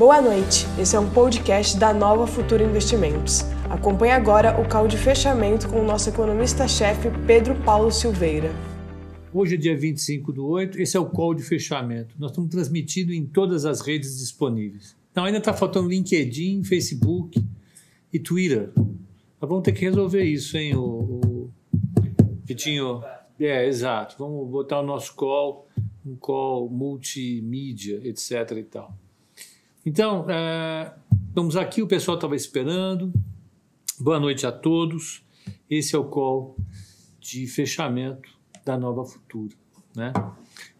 Boa noite, esse é um podcast da Nova Futura Investimentos. Acompanhe agora o call de fechamento com o nosso economista-chefe Pedro Paulo Silveira. Hoje é dia 25 do 8, esse é o call de fechamento. Nós estamos transmitindo em todas as redes disponíveis. Então ainda está faltando LinkedIn, Facebook e Twitter. Nós vamos ter que resolver isso, hein, o, o... Vitinho? É, exato. Vamos botar o nosso call, um call multimídia, etc e tal. Então, é, estamos aqui, o pessoal estava esperando. Boa noite a todos. Esse é o call de fechamento da Nova Futura. Né?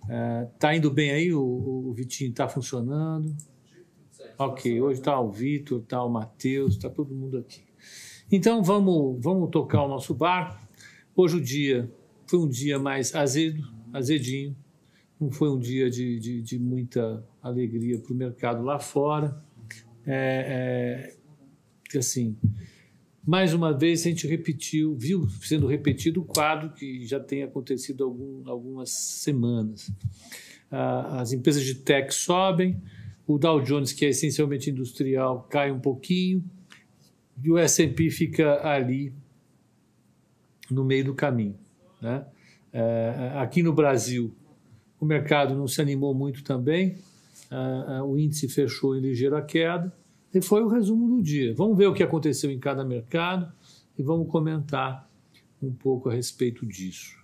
É, tá indo bem aí? O, o Vitinho está funcionando? Ok, hoje está o Vitor, está o Matheus, está todo mundo aqui. Então vamos, vamos tocar o nosso bar. Hoje o dia foi um dia mais azedo, azedinho. Não foi um dia de, de, de muita alegria para o mercado lá fora. É, é, assim, mais uma vez a gente repetiu, viu sendo repetido o quadro que já tem acontecido algum, algumas semanas. Ah, as empresas de tech sobem, o Dow Jones, que é essencialmente industrial, cai um pouquinho, e o S&P fica ali no meio do caminho. Né? É, aqui no Brasil, o mercado não se animou muito também, uh, o índice fechou em ligeira queda, e foi o resumo do dia. Vamos ver o que aconteceu em cada mercado e vamos comentar um pouco a respeito disso.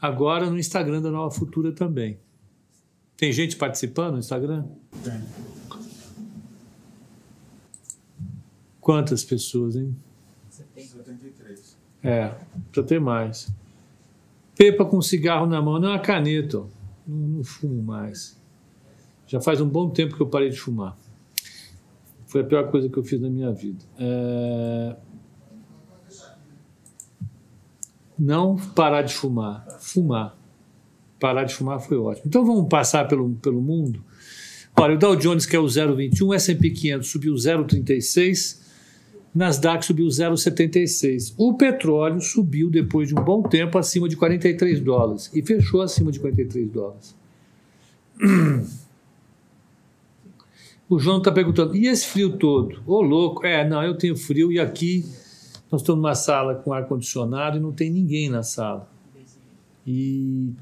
Agora no Instagram da Nova Futura também. Tem gente participando no Instagram? Tem. Quantas pessoas, hein? 73. É, precisa ter mais. Pepa com cigarro na mão, não é uma caneta, ó. Não, não fumo mais. Já faz um bom tempo que eu parei de fumar. Foi a pior coisa que eu fiz na minha vida. É... Não parar de fumar, fumar. Parar de fumar foi ótimo. Então vamos passar pelo, pelo mundo. Olha, o Dow Jones, que é o 0,21, o S&P 500 subiu 0,36, Nasdaq subiu 0,76. O petróleo subiu depois de um bom tempo acima de 43 dólares e fechou acima de 43 dólares. O João está perguntando, e esse frio todo? Ô, louco, é, não, eu tenho frio e aqui nós estamos numa sala com ar-condicionado e não tem ninguém na sala. E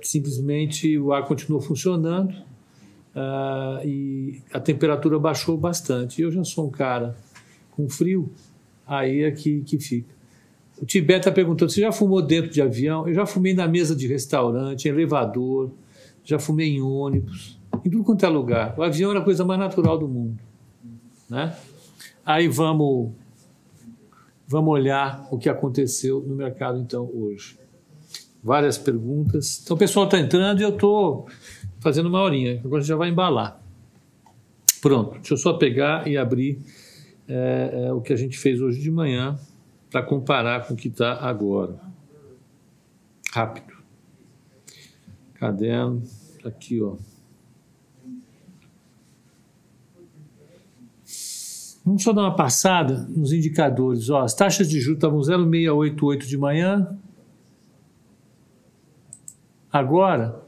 simplesmente o ar continuou funcionando uh, e a temperatura baixou bastante. Eu já sou um cara com frio, aí é que, que fica. O Tibete está perguntando: você já fumou dentro de avião? Eu já fumei na mesa de restaurante, em elevador, já fumei em ônibus em tudo quanto é lugar. O avião era a coisa mais natural do mundo. Né? Aí vamos, vamos olhar o que aconteceu no mercado então hoje. Várias perguntas. Então o pessoal está entrando e eu estou fazendo uma horinha. Agora já vai embalar. Pronto, deixa eu só pegar e abrir é, é, o que a gente fez hoje de manhã para comparar com o que está agora. Rápido. Caderno, aqui ó. Vamos só dar uma passada nos indicadores. Ó, as taxas de juros estavam 0,688 de manhã. Agora,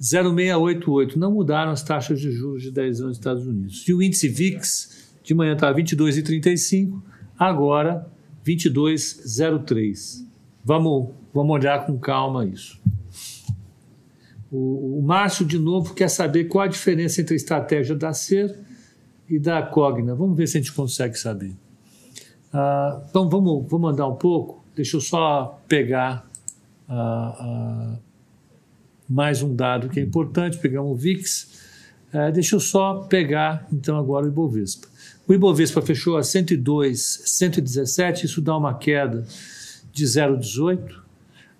0,688. Não mudaram as taxas de juros de 10 anos nos Estados Unidos. E o índice VIX, de manhã estava 22,35, agora 22,03. Vamos, vamos olhar com calma isso. O, o Márcio, de novo, quer saber qual a diferença entre a estratégia da CER e da Cogna. Vamos ver se a gente consegue saber. Ah, então vamos, vamos andar um pouco. Deixa eu só pegar ah, ah, mais um dado que é importante. Pegamos o VIX. Eh, deixa eu só pegar então agora o Ibovespa. O Ibovespa fechou a 102, 117, isso dá uma queda de 0,18.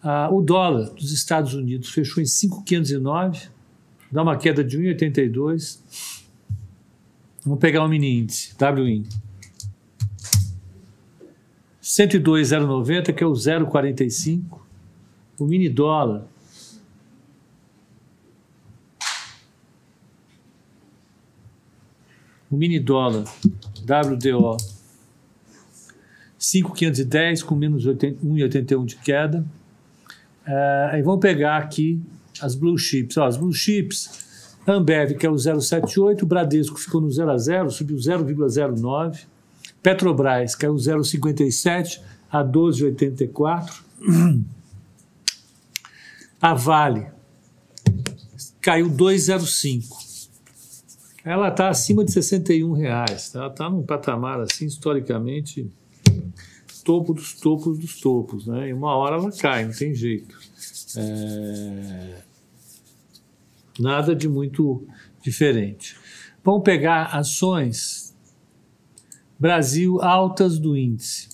Ah, o dólar dos Estados Unidos fechou em 5,509, dá uma queda de 1,82. Vamos pegar o mini índice, WIN. 102,090, que é o 0,45. O mini dólar. O mini dólar, WDO, 5,510 com menos 1,81 de queda. Uh, aí vamos pegar aqui as blue chips. Ó, as blue chips Ambev, que é o 0,78, Bradesco ficou no 0 a 0, subiu 0,09. Petrobras caiu 0,57 a 12,84. A Vale caiu 2,05. Ela está acima de 61 reais. Ela está num patamar assim historicamente topo dos topos dos topos, né? E uma hora ela cai, não tem jeito. É... Nada de muito diferente. Vamos pegar ações Brasil altas do índice.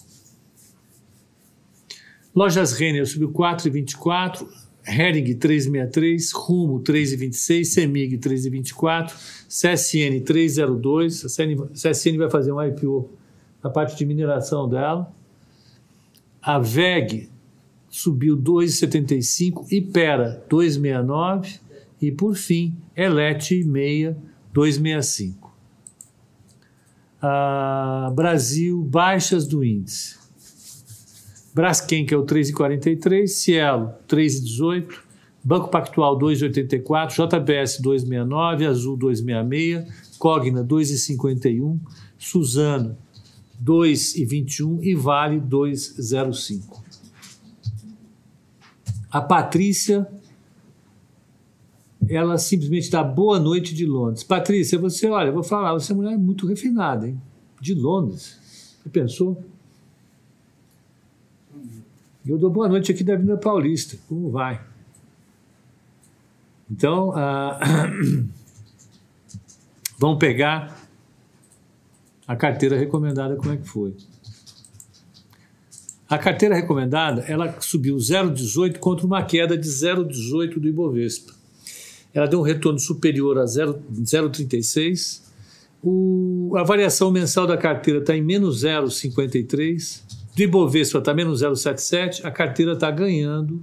Lojas Renner subiu 4,24, Hering 3,63, Rumo 3,26, Semig 3,24, CSN 3,02. A CSN vai fazer um IPO na parte de mineração dela. A VEG subiu 2,75, Ipera 2,69 e, por fim, Elete 6, 2,65. Ah, Brasil, baixas do índice. Braskem, que é o 3,43, Cielo, 3,18, Banco Pactual, 2,84, JBS, 2,69, Azul, 2,66, Cogna, 2,51, Suzano, 2,21 e Vale, 2,05. A Patrícia, ela simplesmente dá boa noite de Londres. Patrícia, você, olha, eu vou falar, você é uma mulher muito refinada, hein? De Londres. Você pensou? Eu dou boa noite aqui da Avenida Paulista. Como vai? Então, ah, vamos pegar a carteira recomendada, como é que foi. A carteira recomendada, ela subiu 0,18 contra uma queda de 0,18 do Ibovespa. Ela deu um retorno superior a 0,36. a variação mensal da carteira está em menos 0,53 do Ibovespa está menos 0,77, a carteira está ganhando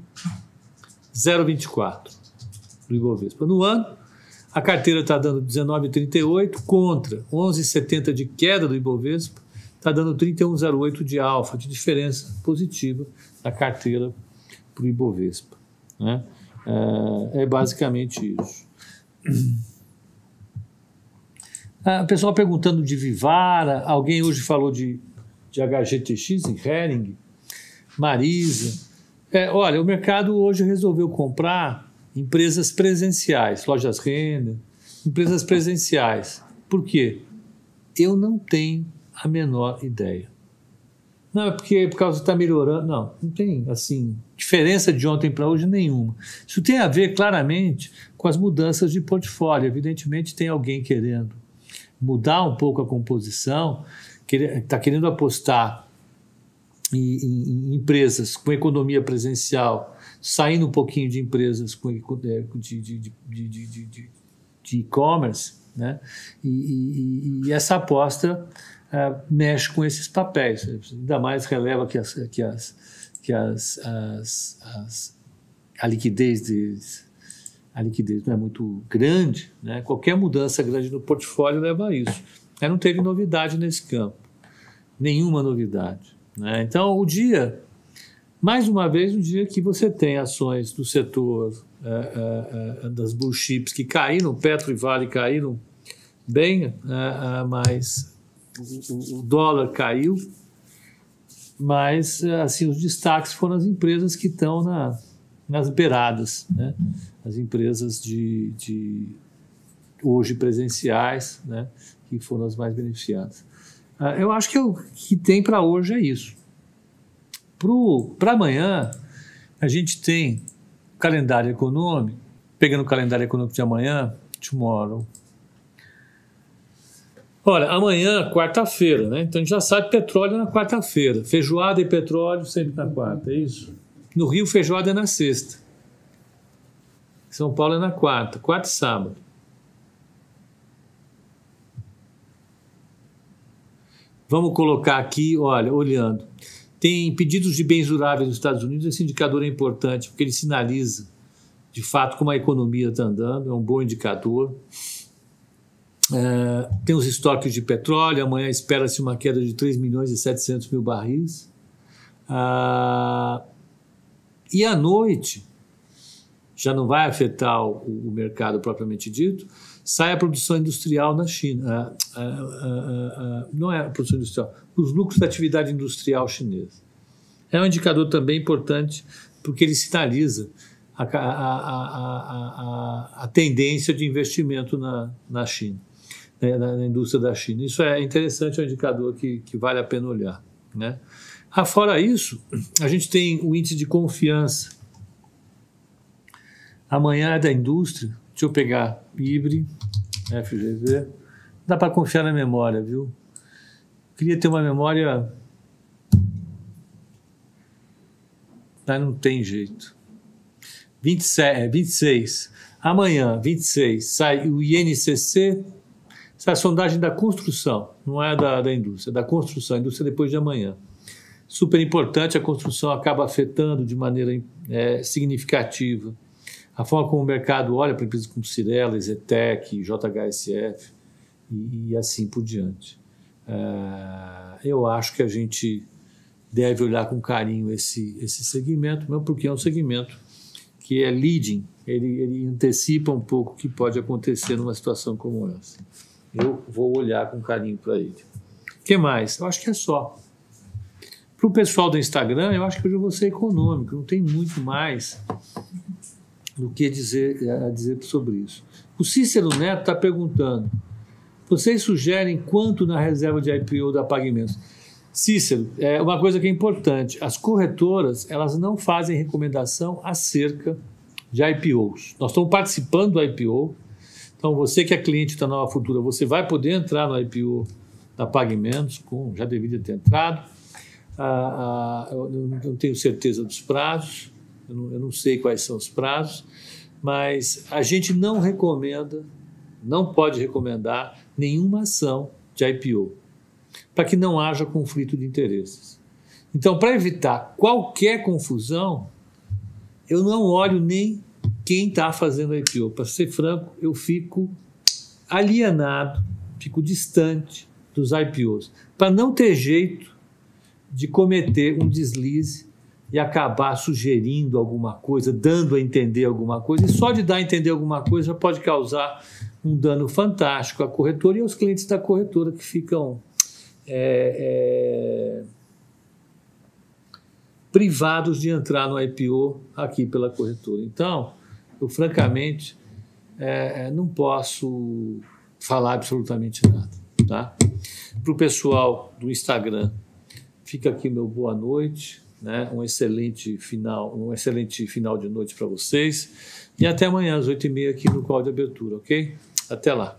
0,24 do Ibovespa. No ano, a carteira está dando 19,38 contra 11,70 de queda do Ibovespa, está dando 31,08 de alfa, de diferença positiva da carteira para o Ibovespa. Né? É, é basicamente isso. Ah, pessoal perguntando de Vivara, alguém hoje falou de de HGTX em Hering, Marisa. É, olha, o mercado hoje resolveu comprar empresas presenciais, lojas renda, empresas presenciais. Por quê? Eu não tenho a menor ideia. Não, é porque por causa está melhorando. Não, não tem assim diferença de ontem para hoje nenhuma. Isso tem a ver claramente com as mudanças de portfólio. Evidentemente tem alguém querendo mudar um pouco a composição está querendo apostar em, em, em, empresas com economia presencial, saindo um pouquinho de empresas com, de, de, de, de e-commerce, né? E, e, e, essa aposta uh, mexe com esses papéis, ainda mais releva que, as, que, as, que as, as, as a liquidez a liquidez não é muito grande, né? qualquer mudança grande no portfólio leva a isso. Aí não teve novidade nesse campo nenhuma novidade. Né? Então, o dia, mais uma vez, um dia que você tem ações do setor é, é, das blue chips que caíram, Petro e Vale caíram bem, mas o, dólar caiu, mas assim os destaques foram as empresas que estão na, nas beiradas, né? as empresas de, de hoje presenciais, né? que foram as mais beneficiadas. Ah, eu acho que o que tem para hoje é isso. Para amanhã, a gente tem calendário econômico, pegando o calendário econômico de amanhã, tomorrow. Olha, amanhã, quarta-feira, né? Então a gente já sabe petróleo na quarta-feira. Feijoada e petróleo sempre na quarta, é isso? No Rio, feijoada é na sexta. São Paulo é na quarta, quarta e sábado. Vamos colocar aqui, olha, olhando. Tem pedidos de bens duráveis nos Estados Unidos, esse indicador é importante, porque ele sinaliza, de fato, como a economia está andando, é um bom indicador. É, tem os estoques de petróleo, amanhã espera-se uma queda de 3 milhões e 700 mil barris. Ah, e à noite, já não vai afetar o, o mercado propriamente dito, sai a produção industrial na China. Uh, uh, não é a produção industrial, os lucros da atividade industrial chinesa. É um indicador também importante porque ele sinaliza a, a, a, a tendência de investimento na, na China, né, na, na, indústria da China. Isso é interessante, é um indicador que, que vale a pena olhar. Né? Ah, fora isso, a gente tem o índice de confiança. Amanhã é da indústria. Deixa eu pegar IBRE, FGV. Dá para confiar na memória, viu? Queria ter uma memória. Mas não tem jeito. 27, 26. É, Amanhã, 26, sai o INCC, sai a sondagem da construção, não é da, da indústria, é da construção, a indústria depois de amanhã. Super importante, a construção acaba afetando de maneira é, significativa a forma como o mercado olha para empresas como Cirela, Zetec, JHSF e, e assim por diante. É, eu acho que a gente deve olhar com carinho esse, esse segmento, mesmo porque é um segmento que é leading, ele, ele antecipa um pouco o que pode acontecer numa situação como essa. Eu vou olhar com carinho para ele. O que mais? Eu acho que é só. Para o pessoal do Instagram, eu acho que hoje eu vou ser econômico, não tem muito mais do que dizer, a dizer sobre isso. O Cícero Neto está perguntando: vocês sugerem quanto na reserva de IPO da Pagamentos? Cícero, é uma coisa que é importante: as corretoras elas não fazem recomendação acerca de IPOs. Nós estamos participando do IPO, então você que é cliente da Nova Futura, você vai poder entrar no IPO da Pagamentos, com, já deveria ter entrado. Ah, ah, eu não tenho certeza dos prazos, eu não, eu não sei quais são os prazos, mas a gente não recomenda, não pode recomendar nenhuma ação de IPO para que não haja conflito de interesses. Então, para evitar qualquer confusão, eu não olho nem quem está fazendo a IPO. Para ser franco, eu fico alienado, fico distante dos IPOs, para não ter jeito de cometer um deslize e acabar sugerindo alguma coisa, dando a entender alguma coisa. E só de dar a entender alguma coisa já pode causar um dano fantástico à corretora e aos clientes da corretora que ficam é, é, privados de entrar no IPO aqui pela corretora. Então, eu francamente é, é não posso falar absolutamente nada. Tá? Para o pessoal do Instagram, fica aqui meu boa noite, né? um excelente final, um excelente final de noite para vocês e até amanhã às oito e meia aqui no call de abertura, ok? Até lá.